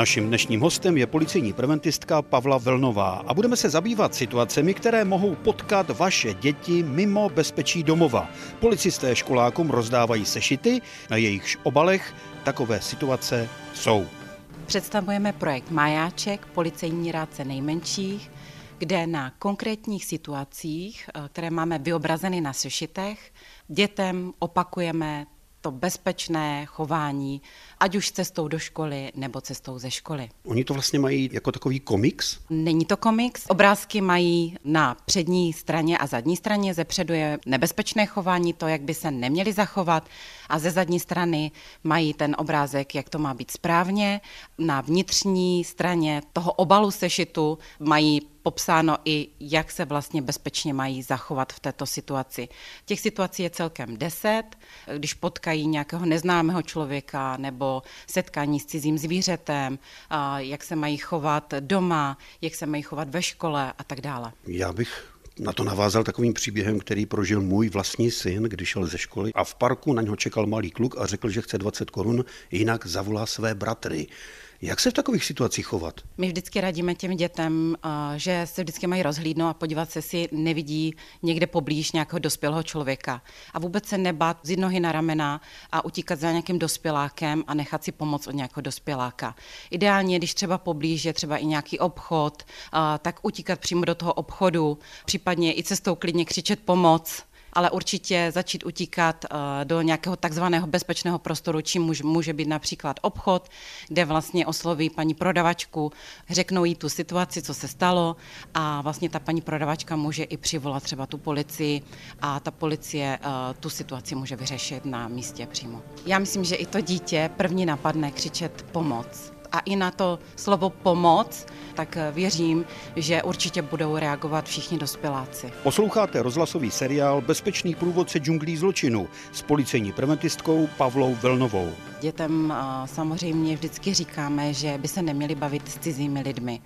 Naším dnešním hostem je policejní preventistka Pavla Velnová a budeme se zabývat situacemi, které mohou potkat vaše děti mimo bezpečí domova. Policisté školákům rozdávají sešity, na jejichž obalech takové situace jsou. Představujeme projekt Majáček, policejní rádce nejmenších, kde na konkrétních situacích, eh, které máme vyobrazeny na sešitech, dětem opakujeme to bezpečné chování, ať už cestou do školy nebo cestou ze školy. Oni to vlastně mají jako takový komiks? Není to komiks. Obrázky mají na přední straně a zadní straně. Ze předu je nebezpečné chování, to, jak by se neměli zachovat, a ze zadní strany mají ten obrázek, jak to má být správně. Na vnitřní straně toho obalu sešitu mají popsáno i, jak se vlastně bezpečně mají zachovat v této situaci. Těch situací je celkem deset. Když potkají nějakého neznámého člověka nebo setkání s cizím zvířetem, jak se mají chovat doma, jak se mají chovat ve škole a tak dále. Já bych na to navázal takovým příběhem, který prožil můj vlastní syn, když šel ze školy a v parku na něho čekal malý kluk a řekl, že chce 20 korun, jinak zavolá své bratry. Jak se v takových situacích chovat? My vždycky radíme těm dětem, eh, že se vždycky mají rozhlídnout a podívat se, jestli nevidí někde poblíž nějakého dospělého člověka. A vůbec se nebát z nohy na ramena a utíkat za nějakým dospělákem a nechat si pomoct od nějakého dospěláka. Ideálně, když třeba poblíž je třeba i nějaký obchod, eh, tak utíkat přímo do toho obchodu, případně i cestou klidně křičet pomoc, ale určitě začít utíkat eh, do nějakého takzvaného bezpečného prostoru, čím může být například obchod, kde vlastně osloví paní prodavačku, řeknou jí tu situaci, co se stalo a vlastně ta paní prodavačka může i přivolat třeba tu policii a ta policie eh, tu situaci může vyřešit na místě přímo. Já myslím, že i to dítě první napadne křičet pomoc a i na to slovo pomoc, tak věřím, že určitě budou reagovat všichni dospěláci. Posloucháte rozhlasový seriál Bezpečný průvodce džunglí zločinu s policejní preventistkou Pavlou Velnovou. Dětem samozřejmě vždycky říkáme, že by se neměli bavit s cizími lidmi.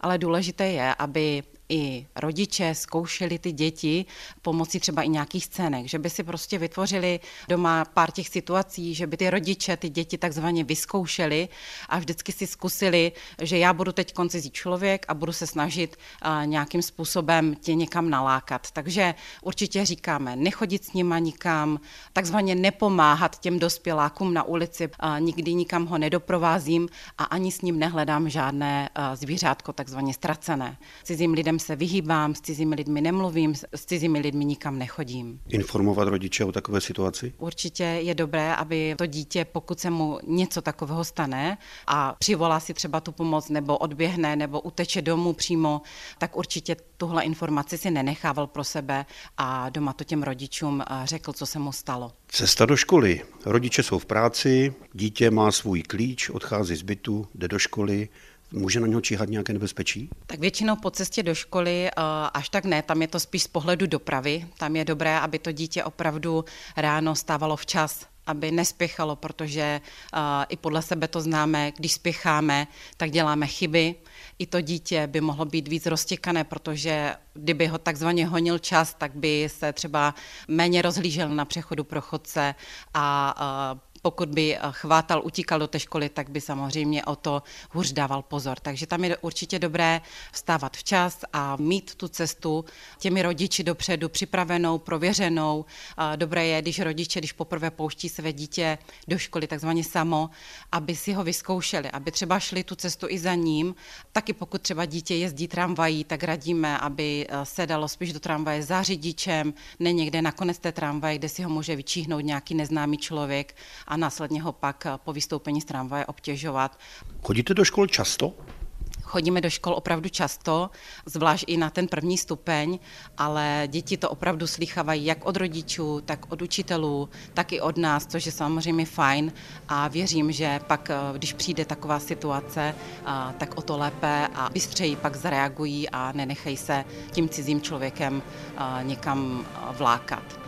Ale důležité je, aby i rodiče zkoušeli ty děti pomocí třeba i nějakých scének, že by si prostě vytvořili doma pár těch situací, že by ty rodiče ty děti takzvaně vyzkoušeli a vždycky si zkusili, že já budu teď koncizí člověk a budu se snažit nějakým způsobem tě někam nalákat. Takže určitě říkáme, nechodit s nima nikam, takzvaně nepomáhat těm dospělákům na ulici, nikdy nikam ho nedoprovázím a ani s ním nehledám žádné zvířátko takzvaně ztracené. Cizím lidem se vyhýbám, s cizími lidmi nemluvím, s cizími lidmi nikam nechodím. Informovat rodiče o takové situaci? Určitě je dobré, aby to dítě, pokud se mu něco takového stane a přivolá si třeba tu pomoc nebo odběhne nebo uteče domů přímo, tak určitě tuhle informaci si nenechával pro sebe a doma to těm rodičům eh, řekl, co se mu stalo. Cesta do školy. Rodiče jsou v práci, dítě má svůj klíč, odchází z bytu, jde do školy, Může na něho číhat nějaké nebezpečí? Tak většinou po cestě do školy eh, až tak ne, tam je to spíš z pohledu dopravy. Tam je dobré, aby to dítě opravdu ráno stávalo včas, aby nespěchalo, protože uh, i podle sebe to známe, když spěcháme, tak děláme chyby. I to dítě by mohlo být víc roztěkané, protože kdyby ho takzvaně honil čas, tak by se třeba méně rozhlížel na přechodu pro chodce a uh, pokud by eh, chvátal, utíkal do té školy, tak by samozřejmě o to hůř dával pozor. Takže tam je určitě dobré vstávat včas a mít tu cestu těmi rodiči dopředu připravenou, prověřenou. Dobré je, když rodiče, když poprvé pouští své dítě do školy takzvaně samo, aby si ho vyzkoušeli, aby třeba šli tu cestu i za ním. Taky pokud třeba dítě jezdí tramvají, tak radíme, aby eh, se dalo spíš do tramvaje za řidičem, ne někde na konec té tramvaje, kde si ho může vyčíhnout nějaký neznámý člověk a následně ho pak po vystoupení z tramvaje obtěžovat. Chodíte do škol často? Chodíme do škol opravdu často, zvlášť i na ten první stupeň, ale děti to opravdu slychávají jak od rodičů, tak od učitelů, tak i od nás, což je samozřejmě fajn a věřím, že pak, když přijde taková situace, tak o to lépe a bystřeji pak zareagují a nenechají se tím cizím člověkem někam vlákat.